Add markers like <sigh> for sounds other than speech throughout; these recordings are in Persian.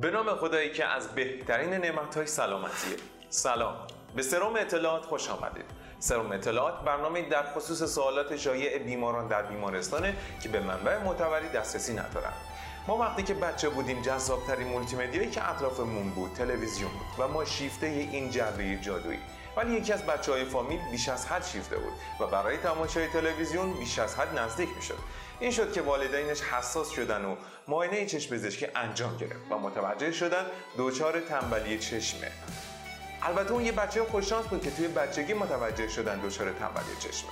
به نام خدایی که از بهترین نعمتهای سلامتیه. سلام. به سرم اطلاعات خوش آمدید. سرم اطلاعات برنامه در خصوص سوالات شایع بیماران در بیمارستانه که به منبع معتبری دسترسی ندارن. ما وقتی که بچه بودیم جذابترین مولتی مدیایی که اطرافمون بود تلویزیون بود و ما شیفته این جره جادویی. ولی یکی از بچه های فامیل بیش از حد شیفته بود و برای تماشای تلویزیون بیش از حد نزدیک می‌شد. این شد که والدینش حساس شدن و معاینه چشم پزشکی انجام گرفت و متوجه شدن دچار تنبلی چشمه. البته اون یه بچه خوششانس بود که توی بچگی متوجه شدن دچار تنبلی چشمه.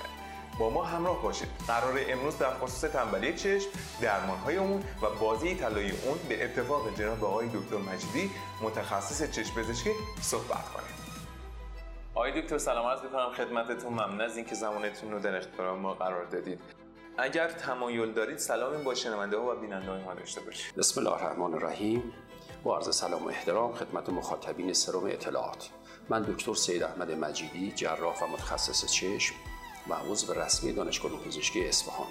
با ما همراه باشید. قرار امروز در خصوص تنبلی چشم درمانهای اون و بازی طلایی اون به اتفاق جناب آقای دکتر مجیدی متخصص چشم پزشکی صحبت کنیم. آقای دکتر سلام عرض می‌کنم خدمتتون. ممنون از اینکه زمانتون رو در اختیار ما قرار دادید اگر تمایل دارید سلام با شنونده ها و بیننده های ما داشته باشید. بسم الله الرحمن الرحیم. با عرض سلام و احترام خدمت مخاطبین سروم اطلاعات. من دکتر سید احمد مجیدی جراح و متخصص چشم و عضو رسمی دانشگاه پزشکی اصفهان.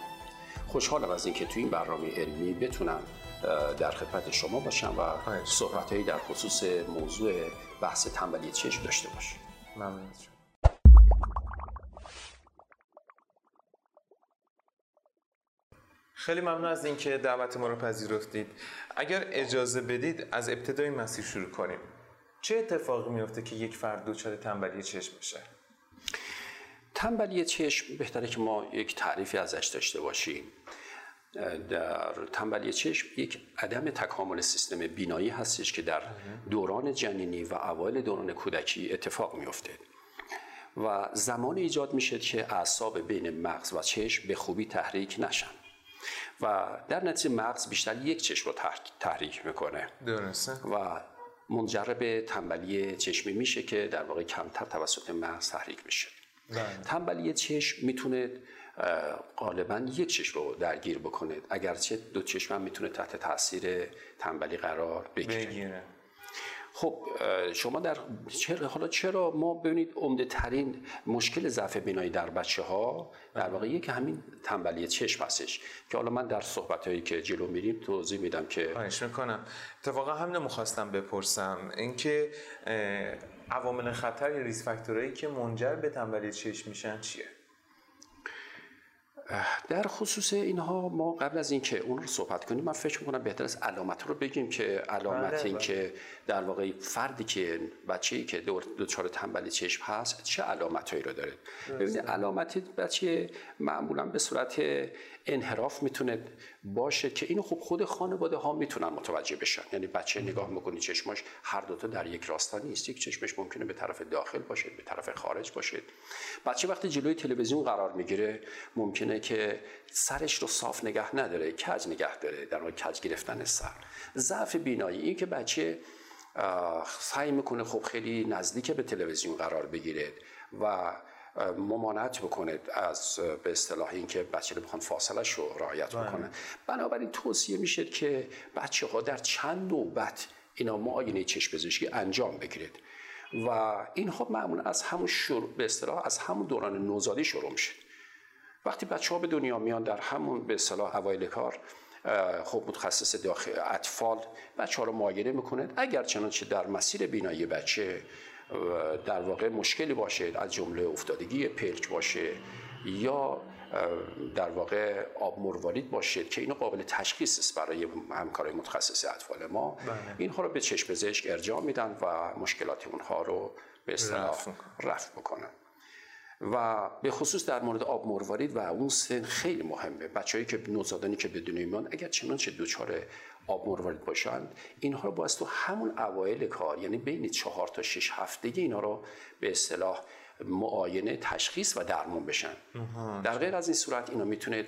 خوشحالم از اینکه تو این برنامه علمی بتونم در خدمت شما باشم و صحبتهایی در خصوص موضوع بحث تنبلی چشم داشته باشم. ممنون خیلی ممنون از اینکه دعوت ما رو پذیرفتید. اگر اجازه بدید از ابتدای مسیر شروع کنیم. چه اتفاقی میفته که یک فرد دچار تنبلی چشم بشه؟ تنبلی چشم بهتره که ما یک تعریفی ازش داشته باشیم. در تنبلی چشم یک عدم تکامل سیستم بینایی هستش که در دوران جنینی و اوایل دوران کودکی اتفاق میفته و زمان ایجاد میشه که اعصاب بین مغز و چشم به خوبی تحریک نشن. و در نتیجه مغز بیشتر یک چشم رو تحریک می‌کنه. درسته. و منجر به تنبلی چشمی میشه که در واقع کمتر توسط مغز تحریک میشه. بله. تنبلی چشم می‌تونه غالبا یک چشم رو درگیر بکنه اگرچه دو چشم هم می‌تونه تحت تاثیر تنبلی قرار بگیره, بگیره. خب شما در چرا حالا چرا ما ببینید عمده ترین مشکل ضعف بینایی در بچه ها در واقع یک همین تنبلی چشم هستش. که حالا من در صحبت هایی که جلو میریم توضیح میدم که خواهش می‌کنم. اتفاقا همین مخواستم بپرسم. اینکه عوامل خطر یا ریس فاکتورایی که منجر به تنبلی چشم میشن چیه؟ در خصوص اینها ما قبل از اینکه اون رو صحبت کنیم من فکر می‌کنم بهتر از علامت رو بگیم که علامت بله، این بله. که در واقع فردی که بچه‌ای که دور دچار تنبلی چشم هست چه علامتهایی رو داره؟ ببینید علامت بچه معمولا به صورت انحراف می‌تونه باشه که اینو خب خود خانواده ها می‌تونن متوجه بشن. یعنی بچه نگاه می‌کنی چشماش هر دوتا در یک راستا نیست. یک چشمش ممکنه به طرف داخل باشه به طرف خارج باشه. بچه وقتی جلوی تلویزیون قرار می‌گیره ممکنه که سرش رو صاف نگه نداره کج نگه داره در واقع کج گرفتن سر. ضعف بینایی این که بچه سعی می‌کنه خب خیلی نزدیک به تلویزیون قرار بگیره و ممانعت بکنه از به اصطلاح اینکه بچه رو بخوان فاصلش رو رعایت بکنه. بنابراین توصیه میشه که بچه ها در چند نوبت اینا معاینه چشم پزشکی انجام بگیرید. و اینها معمولا از همون شروع به اصطلاح از همون دوران نوزادی شروع میشه. وقتی بچه ها به دنیا میان در همون به اصطلاح اوایل کار خب متخصص داخل اطفال بچه ها رو معاینه می‌کنه اگر چنانچه در مسیر بینایی بچه در واقع مشکلی باشه از جمله افتادگی پلک باشه یا در واقع آب مروارید باشه که اینو قابل تشخیص است برای همکارای متخصص اطفال ما بله. اینها رو به چشم پزشک ارجاع میدن و مشکلات اونها رو به اصطلاح. رفع بکنن و به خصوص در مورد آب مروارید و اون سن خیلی مهمه. بچههایی که نوزادانی که به دنیا میان اگر چنانچه دچار آب مروارید باشن اینها رو باید تو همون اوایل کار یعنی بین چهار تا شش هفتگی اینا رو به اصطلاح معاینه تشخیص و درمان بشن. در غیر از این صورت اینا می‌تونه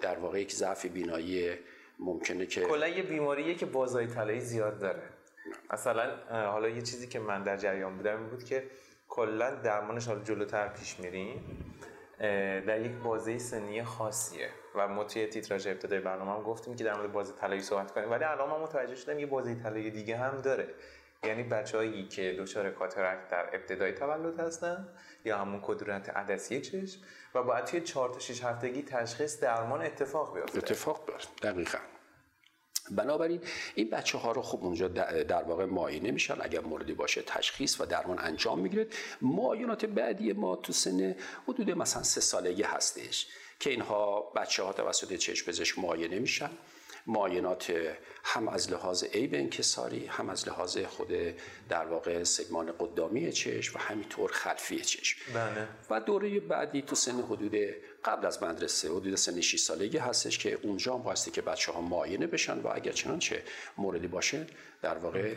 در واقع یک ضعف بینایی ممکنه که کلا یه بیماریه که بازهای طلایی زیاد داره. مثلا حالا یه چیزی که من در جریان بودم بود که کلا درمانش حالا جلوتر پیش میریم در یک بازه سنی خاصیه و ما توی تیتراژ ابتدای برنامه هم گفتیم که در مورد بازه طلایی صحبت کنیم. ولی الان من متوجه شدم یه بازه طلایی دیگه هم داره. یعنی بچههایی که دچار کاتارکت در ابتدای تولد هستن یا همون کدورت عدسی چشم و باید توی 4 تا 6 هفتگی تشخیص درمان اتفاق بیفته. اتفاق داره دقیقا. بنابراین این بچه ها رو خب اونجا در واقع معاینه میشن اگر موردی باشه تشخیص و درمان انجام می‌گیرد معاینات بعدی ما تو سن حدود مثلا سه سالگی هستش که اینها بچه ها توسط چشم پزشک معاینه میشن معاینات هم از لحاظ عیب انکساری هم از لحاظ خود در واقع سگمان قدامی چشم و همینطور خلفی چشم. بله. و دوره بعدی تو سن حدود قبل از مدرسه حدود سن 6 سالگی هستش که اونجا هم بایستی که بچه ها معاینه بشن و اگر چنانچه موردی باشه در واقع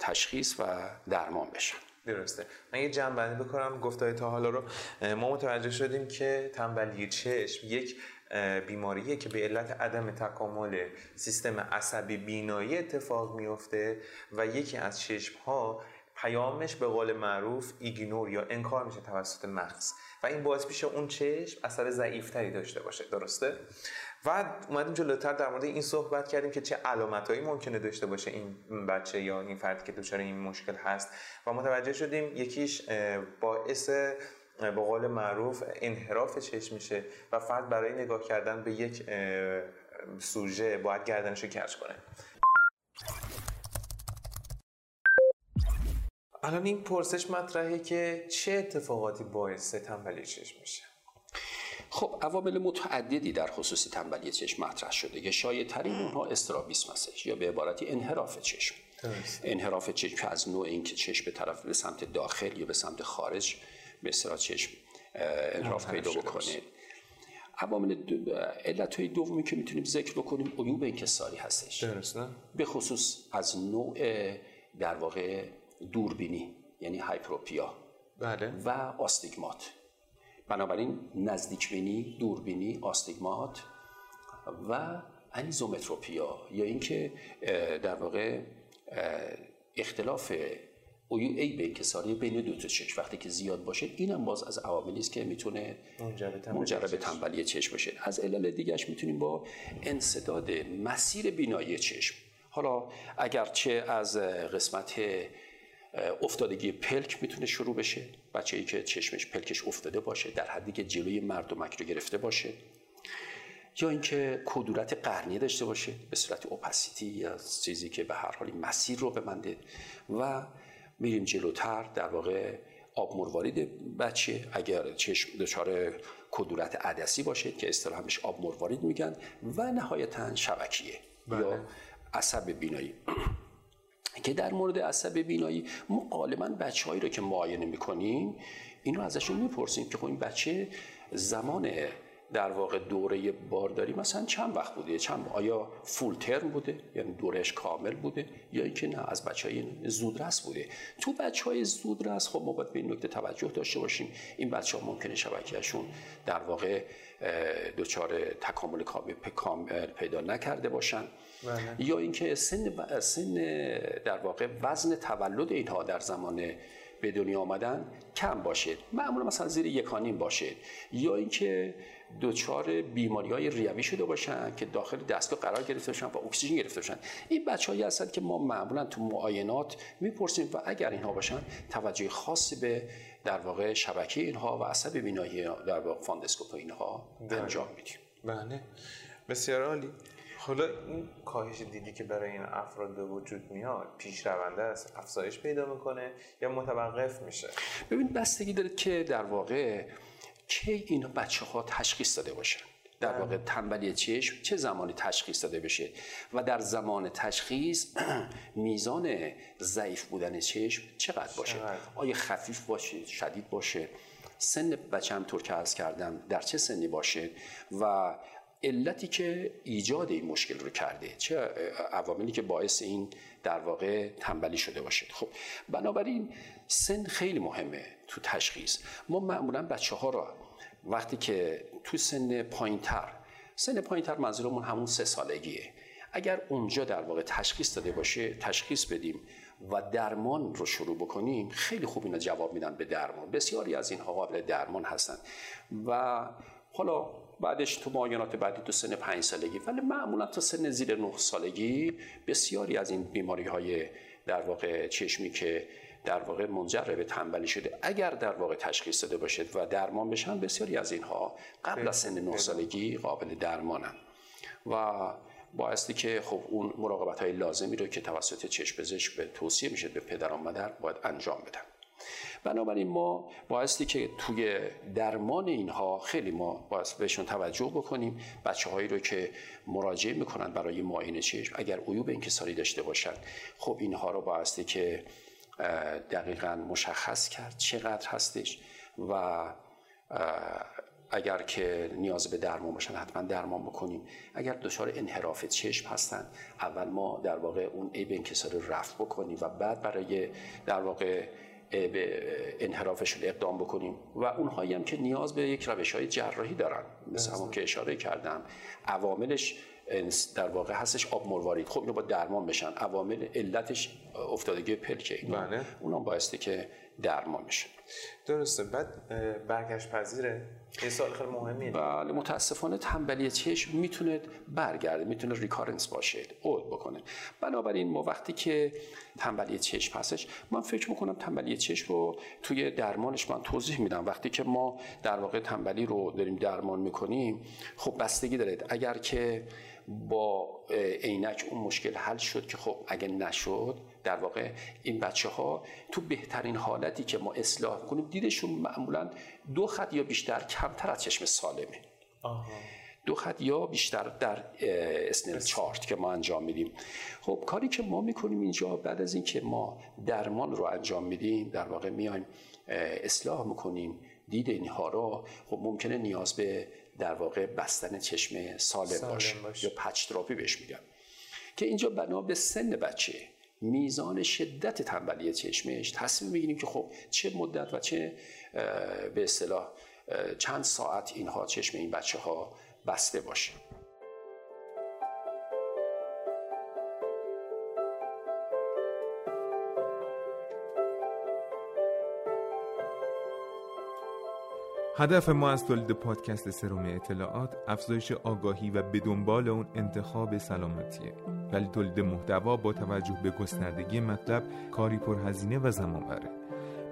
تشخیص و درمان بشن. درسته. من یه جمع بندی بکنم گفتای تا حالا رو. ما متوجه شدیم که تنبلی چشم یک بیماریه که به علت عدم تکامل سیستم عصبی بینایی اتفاق میفته و یکی از چشم ها پیامش به قول معروف ایگنور یا انکار میشه توسط مغز. و این باعث میشه اون چشم اثر ضعیفتری داشته باشه. درسته؟ و اومدیم جلوتر در مورد این صحبت کردیم که چه علامتهایی ممکنه داشته باشه این بچه یا این فردی که دچار این مشکل هست. و متوجه شدیم یکیش باعث به قول معروف انحراف چشم میشه و فرد برای نگاه کردن به یک سوژه باید گردنشو کج کنه. الان این پرسش مطرحه که چه اتفاقاتی باعث تنبلی چشم میشه؟ خب عوامل متعددی در خصوص تنبلی چشم مطرح شده که شایع ترین اونها استرابیسم هستش یا به عبارتی انحراف چشم. انحراف چشم که از نوع اینکه چشم به طرف به سمت داخل یا به سمت خارج به اصطلاح چشم انحراف پیدا بکنه عوامل علت های دومی که می‌تونیم ذکر بکنیم عیوب انکساری هستش. درسته. به خصوص از نوع در واقع دوربینی یعنی هایپروپیا بله. و آستیگمات. بنابراین نزدیکبینی دوربینی آستیگمات و انیزومتروپیا یا اینکه در واقع اختلاف ای به انکساری بین دو تا چشم. وقتی که زیاد باشه اینم باز از عواملی است که می‌تونه منجر به تنبلی چشم. باشه از علل دیگهش می‌تونیم با انسداد مسیر بینایی چشم. حالا اگرچه از قسمت افتادگی پلک می‌تونه شروع بشه بچه ای که چشمش پلکش افتاده باشه در حدی که جلوی مردمک رو گرفته باشه یا اینکه کدورت قرنی داشته باشه به صورت اوپاسیتی یا چیزی که به هر حالی مسیر رو ببنده و میریم جلوتر در واقع آب مروارید بچه. اگر چشم دچار کدورت عدسی باشه که اصطلاحا بهش آب مروارید میگن و نهایتا شبکیه. بله. یا عصب بینایی. <clears throat> که در مورد عصب بینایی ما غالبا بچههایی رو که معاینه می‌کنیم اینو ازشون می‌پرسیم که خب این بچه زمان در واقع دوره بارداری مثلا چند وقت بوده؟ چند آیا فول ترم بوده؟ یعنی دورش کامل بوده؟ یا اینکه نه از بچه های زودرس بوده؟ تو بچه های زودرس خب ما باید به این نکته توجه داشته باشیم. این بچه ها ممکنه شبکهشون در واقع دچار تکامل کامل پیدا نکرده باشن. بله. یا اینکه سن سن در واقع وزن تولد اینها در زمان به دنیا آمدن کم باشه. معمولا مثلا زیر یک و نیم باشه. یا اینکه دچار بیماری های ریوی شده باشن که داخل دستگاه قرار گرفته باشن و اکسیژن گرفته باشن. این بچه‌هایی هستن که ما معمولا تو معاینات می‌پرسیم و اگر اینها باشن توجه خاصی به در واقع شبکیه اینها و عصب بینایی در واقع fundoscopy اینها بله. انجام میدیم. بله. بسیار عالی. حالا این کاهش دیدی که برای این افراد به وجود میاد پیش رونده است افزایش پیدا می‌کنه یا متوقف میشه؟ ببین بستگی داره که در واقع کی این بچه ها تشخیص داده باشن؟ در واقع بله. تنبلی چشم چه زمانی تشخیص داده بشه؟ و در زمان تشخیص <clears throat> میزان ضعیف بودن چشم چقدر باشه؟ آیا خفیف باشه شدید باشه؟ سن بچه هم طور که از کردم در چه سنی باشه؟ و علتی که ایجاد این مشکل رو کرده چه عواملی که باعث این در واقع تنبلی شده باشه. خب بنابراین سن خیلی مهمه تو تشخیص. ما معمولا بچه ها را وقتی که تو سن پایینتر سن پایینتر منظورمون همون سه سالگیه. اگر اونجا در واقع تشخیص داده باشه تشخیص بدیم و درمان رو شروع بکنیم خیلی خوب اینا جواب میدن به درمان. بسیاری از اینها قابل درمان هستن. و حالا بعدش تو معاینات بعدی تو سن پنج سالگی ولی معمولا تا سن زیر نه سالگی بسیاری از این بیماری های در واقع چشمی که در واقع منجر به تنبلی شده اگر در واقع تشخیص داده باشد و درمان بشن بسیاری از اینها قبل از سن نه سالگی قابل درمانن. و بایستی که خب اون مراقبت های لازمی رو که توسط چشم پزشک به توصیه میشه به پدر و مادر باید انجام بدن. بنابراین ما بایستی که توی درمان اینها خیلی ما باید بهشون توجه بکنیم. بچه هایی رو که مراجعه می‌کنن برای معاینه چشم اگر عیوب انکساری داشته باشن خب اینها رو بایستی که دقیقا مشخص کرد چقدر هستش و اگر که نیاز به درمان باشن حتما درمان بکنیم. اگر دچار انحراف چشم هستن اول ما در واقع اون عیب انکساری رفع بکنیم و بعد برای در واقع به انحرافشون اقدام بکنیم. و اونهایی هم که نیاز به یک روش های جراحی دارن. مثل همون که اشاره کردم. عواملش در واقع هستش آب مروارید خب اینو با درمان بشن. عوامل علتش افتادگی پلکه. اینا بله. اونم بایستی که درمان بشه درسته. بعد برگشت پذیره؟ یه سال خیلی مهمیه. بله متاسفانه تنبلی چشم می‌تونه برگرده می‌تونه ریکارنس باشه اود بکنه. بنابراین ما وقتی که تنبلی چشم هستش من فکر می‌کنم تنبلی چشم رو توی درمانش من توضیح میدم. وقتی که ما در واقع تنبلی رو داریم درمان می‌کنیم خب بستگی داره. اگر که با عینک اون مشکل حل شد که خب اگه نشد در واقع این بچه ها تو بهترین حالتی که ما اصلاح کنیم دیدشون معمولا دو خط یا بیشتر کمتر از چشم سالمه. دو خط یا بیشتر در اسنل چارت که ما انجام میدیم. خب کاری که ما می‌کنیم اینجا بعد از اینکه ما درمان رو انجام میدیم در واقع میایم اصلاح می‌کنیم دید اینها رو خب ممکنه نیاز به در واقع بستن چشم سالم, سالم باشه. یا پچ تراپی بهش میگن که اینجا بنا به سن بچه میزان شدت تنبلی چشمش تصمیم می‌گیریم که خب چه مدت و چه به اصطلاح چند ساعت اینها چشم این بچه ها بسته باشه هدف ما از تولید پادکست سروم اطلاعات افزایش آگاهی و به دنبال اون انتخاب سلامتیه. ولی تولید محتوا با توجه به گستردگی مطلب کاری پرهزینه و زمان بره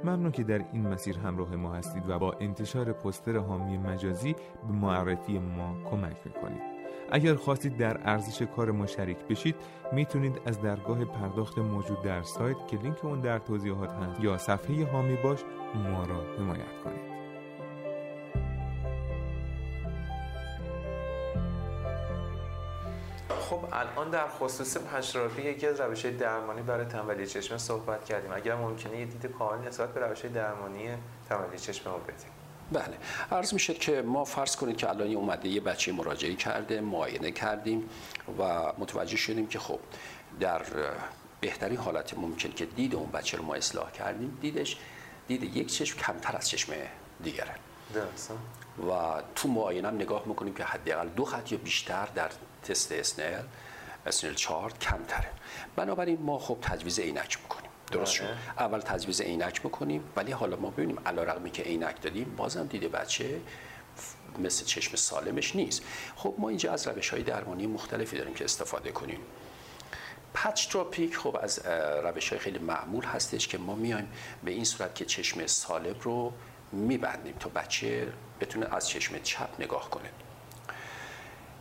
ممنون که در این مسیر همراه ما هستید و با انتشار پستر حامی مجازی به معرفی ما کمک می‌کنید. اگر خواستید در ارزش کار ما شریک بشید می‌تونید از درگاه پرداخت موجود در سایت که لینک اون در توضیحات هست یا صفحه حامی باش ما را حمایت کنید. الان در خصوص پنجتراپی یکی از روش درمانی برای تنبلی چشم صحبت کردیم. اگر ممکنه یه دید کامل نسبت به روش درمانی تنبلی چشم رو بدیم. بله. عرض میشه که ما فرض کنید که الان اومده یه بچه مراجعه کرده معاینه کردیم و متوجه شدیم که خب در بهترین حالت ممکن که دید اون بچه رو ما اصلاح کردیم دیدش دید یک چشم کمتر از چشم دیگره. و تو معاینه نگاه می‌کنیم که حداقل دو خط یا بیشتر در تست اسنل اسنل چارت کمتره. بنابراین ما خب تجویز عینک می‌کنیم. درست شد. بله. اول تجویز عینک می‌کنیم ولی حالا ما ببینیم علیرغم که عینک دادیم بازم دیده بچه مثل چشم سالمش نیست. خب ما اینجا از روش های درمانی مختلفی داریم که استفاده کنیم. پچ تراپیک خب از روش های خیلی معمول هستش که ما میایم به این صورت که چشم سالم رو میبندیم تا بچه بتونه از چشم چپ نگاه کنه.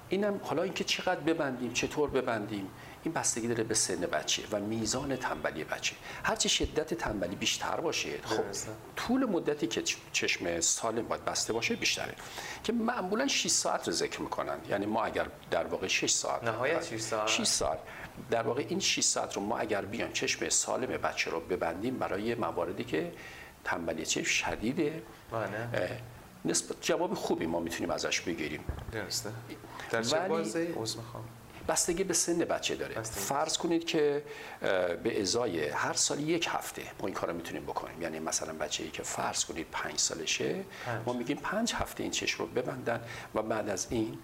اینم حالا اینکه چقدر ببندیم چطور ببندیم این بستگی داره به سن بچه و میزان تنبلی بچه. هرچی شدت تنبلی بیشتر باشه خب طول مدتی که چشم سالم باید بسته باشه بیشتره. که معمولا 6 ساعت رو ذکر می‌کنن. یعنی ما اگر در واقع 6 ساعت نهایت 6 ساعت. 6 ساعت. در واقع این 6 ساعت رو ما اگر بیان چشم سالم بچه رو ببندیم برای مواردی که تنبلی چشم شدیده. بله. نسبت جواب خوبی ما می‌تونیم ازش بگیریم. درسته. در چه بازه بستگی به سن بچه داره. فرض کنید که به ازای هر سال یک هفته ما این کار می‌تونیم بکنیم. یعنی مثلا بچه ای که فرض کنید پنج سالشه ما میگیم پنج هفته این چشم رو ببندن و بعد از این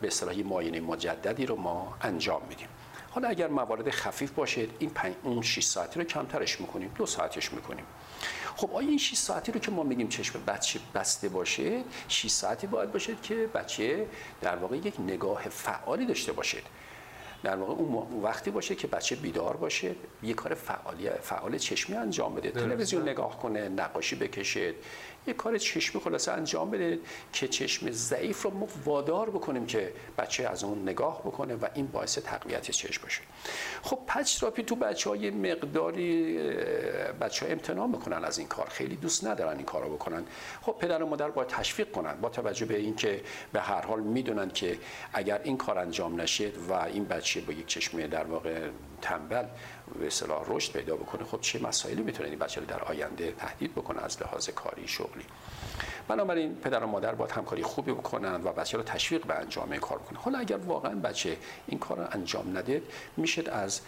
به اصطلاح معاینه مجددی رو ما انجام میدیم. حالا اگر موارد خفیف باشه این اون 6 ساعتی رو کمترش می‌کنیم دو ساعتش می‌کنیم. خب آیا این 6 ساعتی رو که ما میگیم چشم بچه بسته باشه 6 ساعتی باید باشه که بچه در واقع یک نگاه فعالی داشته باشه در واقع اون وقتی باشه که بچه بیدار باشه یه کار فعالی فعال چشمی انجام بده. تلویزیون نگاه کنه نقاشی بکشه یه کار چشمی خلاصه انجام بده که چشم ضعیف رو ما وادار بکنیم که بچه از اون نگاه بکنه و این باعث تقویت چشم باشه. خب پچ تراپی تو بچه های مقداری بچه ها امتناع می‌کنن از این کار. خیلی دوست ندارن این کارو بکنن. خب پدر و مادر باید تشویق کنن با توجه به اینکه به هر حال می‌دونن که اگر این کار انجام نشه و این بچه با یک چشم در واقع تنبل به اصطلاح رشد پیدا بکنه خب چه مسائلی می‌تونه این بچه رو در آینده تهدید بکنه از لحاظ کاری شغلی؟ بنابراین پدر و مادر باید همکاری خوبی بکنن و بچه رو تشویق به انجام کار بکنه حالا اگر واقعا بچه این کار رو انجام نده میشه از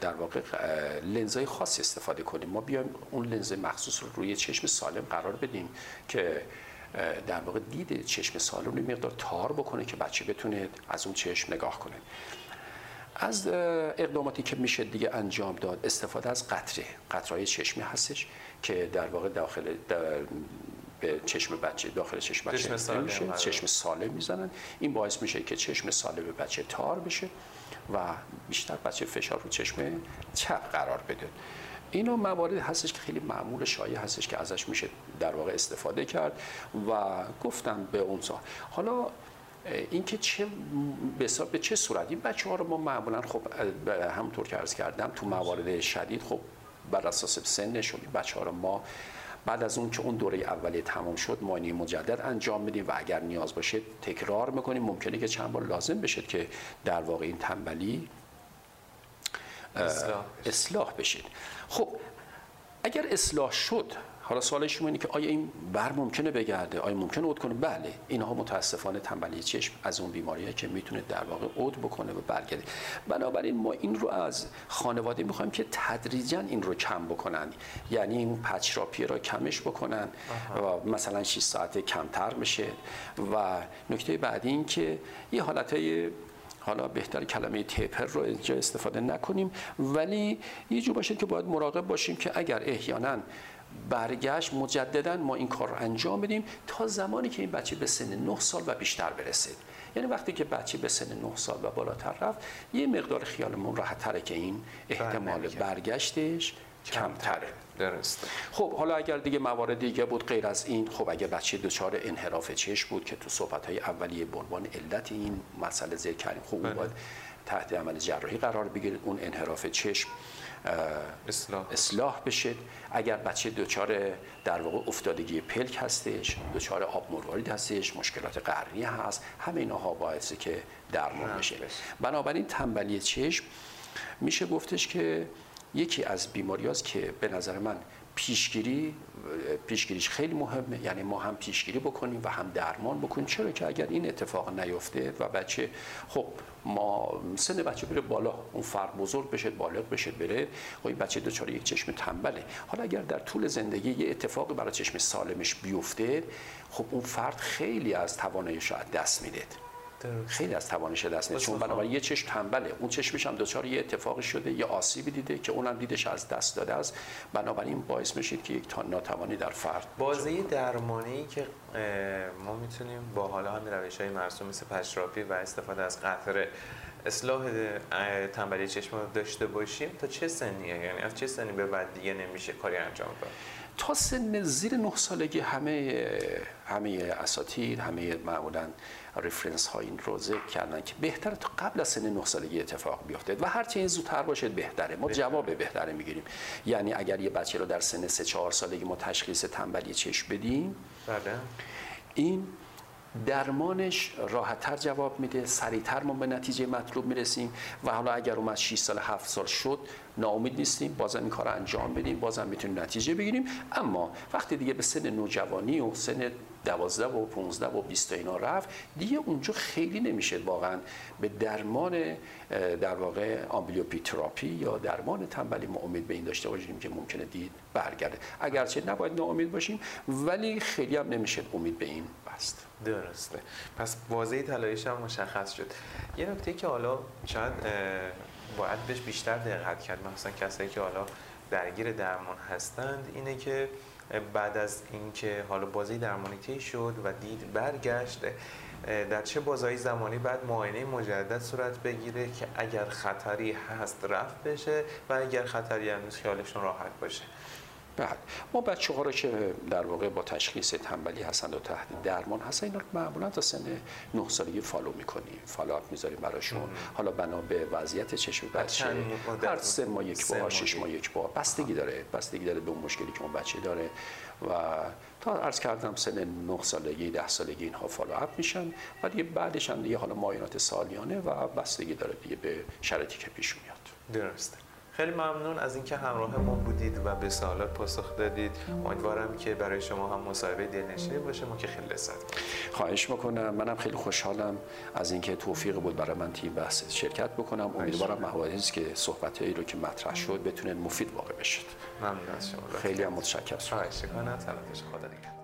در واقع لنزهای خاص استفاده کنیم. ما بیایم اون لنز مخصوص رو روی چشم سالم قرار بدیم که در واقع دید چشم سالم رو مقدار تار بکنه که بچه بتونه از اون چشم نگاه کنه. از اقداماتی که میشه دیگه انجام داد استفاده از قطره. قطرهای چشمی هستش که در واقع داخل به چشم بچه داخل چشم بچه چشم میشه آره. چشم سالم می‌زنن. این باعث میشه که چشم سالم بچه تار بشه و بیشتر بچه فشار رو چشم چپ قرار بده. اینو موارد هستش که خیلی معمول شایع هستش که ازش میشه در واقع استفاده کرد و گفتم به اون حالا اینکه چه به به چه صورت این بچه ها رو ما معمولا خب همونطور که عرض کردم تو موارد شدید خب بر اساس سنش بچه ها رو ما بعد از اون که اون دوره اولیه تمام شد معاینه مجدد انجام میدیم و اگر نیاز باشه تکرار می‌کنیم. ممکنه که چند بار لازم بشه که در واقع این تنبلی اصلاح, اصلاح بشید خب اگر اصلاح شد حالا سوال شما اینه که آیا این بر ممکنه بگرده؟ آیا ممکنه اود کنه؟ بله. اینها متاسفانه تنبلی چشم از اون بیماریه که می‌تونه در واقع اود بکنه و برگرده. بنابراین ما این رو از خانواده می‌خوایم که تدریجا این رو کم بکنن. یعنی این پچراپی را کمش بکنن و مثلا 6 ساعت کمتر بشه. و نکته بعدی این که یه حالتهای حالا بهتر کلمه تیپر رو اینجا استفاده نکنیم. ولی یه جو باشه که باید مراقب باشیم که اگر احیانا برگشت مجددا ما این کار رو انجام بدیم تا زمانی که این بچه به سن 9 سال و بیشتر برسید یعنی وقتی که بچه به سن 9 سال و بالاتر رفت یه مقدار خیالمون راحت تره که این احتمال برگشتش کمتره. درسته. خب حالا اگر دیگه موارد دیگه بود غیر از این خب اگه بچه دچار انحراف چشم بود که تو صحبت های اولیه به عنوان علت این مسئله ذکر کردیم خب بله. باید تحت عمل جراحی قرار بگیرید اون انحراف چشم اصلاح. اصلاح بشه اگر بچه دچار در واقع افتادگی پلک بله. دچار آب مروارید هستش مشکلات قرنی هست همه اینها باعثه که درمان بشه بنابراین تنبلی چشم میشه گفتش که یکی از بیماری که به نظر من پیشگیری پیشگیریش خیلی مهمه. یعنی ما هم پیشگیری بکنیم و هم درمان بکنیم. چرا که اگر این اتفاق نیفته و بچه خب ما سن بچه بره بالا اون فرق بزرگ بشه بالغ بشه بره خب بچه دچار یک چشم تنبله. حالا اگر در طول زندگی یه اتفاقی برای چشم سالمش بیفته خب اون فرد خیلی از تواناییش از دست میده. خیلی از توانش دست چون بنابراین یه چشم تنبله. اون چشمش هم دچار یه اتفاقی شده یه آسیبی دیده که اونم دیدش از دست داده است. بنابراین باعث میشه که یک ناتوانی در فرد بازی درمانی که ما می‌تونیم با حالا هم روش های مرسوم مثل پشراپی و استفاده از قطره اصلاح تنبلی چشم داشته باشیم تا چه سنیه؟ یعنی از چه سنی به بعد دیگه نمیشه کاری انجام داد؟ تا سن زیر نه سالگی همه همه اساتید همه معمولا ریفرنس ها این رو ذکر کردن که بهتره تا قبل از سن 9 سالگی اتفاق بیفته و هر چه این زودتر باشه بهتره. ما جواب بهتره می‌گیریم. یعنی اگر یه بچه رو در سن 3 4 سالگی ما تشخیص تنبلی چشم بدیم بله. این درمانش راحتتر جواب میده سریعتر ما به نتیجه مطلوب می‌رسیم و حالا اگر اومد 6 سال 7 سال شد ناامید نیستیم. بازم این کار رو انجام بدیم. بازم می‌تونیم نتیجه بگیریم. اما وقتی دیگه به سن نوجوانی و سن دوازده و 15 و 20 اینا رفت. دیگه اونجا خیلی نمیشه واقعا به درمان در واقع آمبلیوپی تراپی یا درمان تنبلی ما امید به این داشته باشیم که ممکنه دید برگرده. اگرچه نباید ناامید باشیم ولی خیلی هم نمیشه امید به این بست. درسته. پس واضحی تلایش هم مشخص شد. یه نکته که حالا شاید باید بهش بیشتر دقت کرد مثلا کسایی که حالا درگیر درمان هستند اینه که بعد از اینکه حالا بازی درمانی شد و دید برگشت در چه بازایی زمانی بعد معاینه مجدد صورت بگیره که اگر خطری هست رفت بشه و اگر خطری هنوز خیالشون راحت باشه. بله. ما بچه ها رو که در واقع با تشخیص تنبلی هستند و تحت درمان هستن اینا رو معمولا تا سن 9 سالگی follow می‌کنیم follow up می‌ذاریم براشون حالا بنا به وضعیت چشم بچه هر سه ماه یک بار شش ماه یک بار. بستگی داره بستگی داره به اون مشکلی که اون بچه داره. و تا عرض کردم سن 9 سالگی 10 سالگی اینها follow up میشن. و دیگه بعدش هم دیگه حالا معاینات سالیانه و بستگی داره دیگه به شرایطی که پیش میاد. درسته. خیلی ممنون از اینکه همراه ما بودید و به سوالات پاسخ دادید. امیدوارم که برای شما هم مصاحبه دلنشینی باشه. ما که خیلی لذت خواهش می‌کنم. منم خیلی خوشحالم از اینکه توفیق بود برای من تیم بحث شرکت بکنم. امیدوارم مواردی که صحبت رو که مطرح شد بتونه مفید واقع بشه ممنون از شما. خیلی هم متشکرم. خواهش می‌کنم. سلامت خدا نگهدار.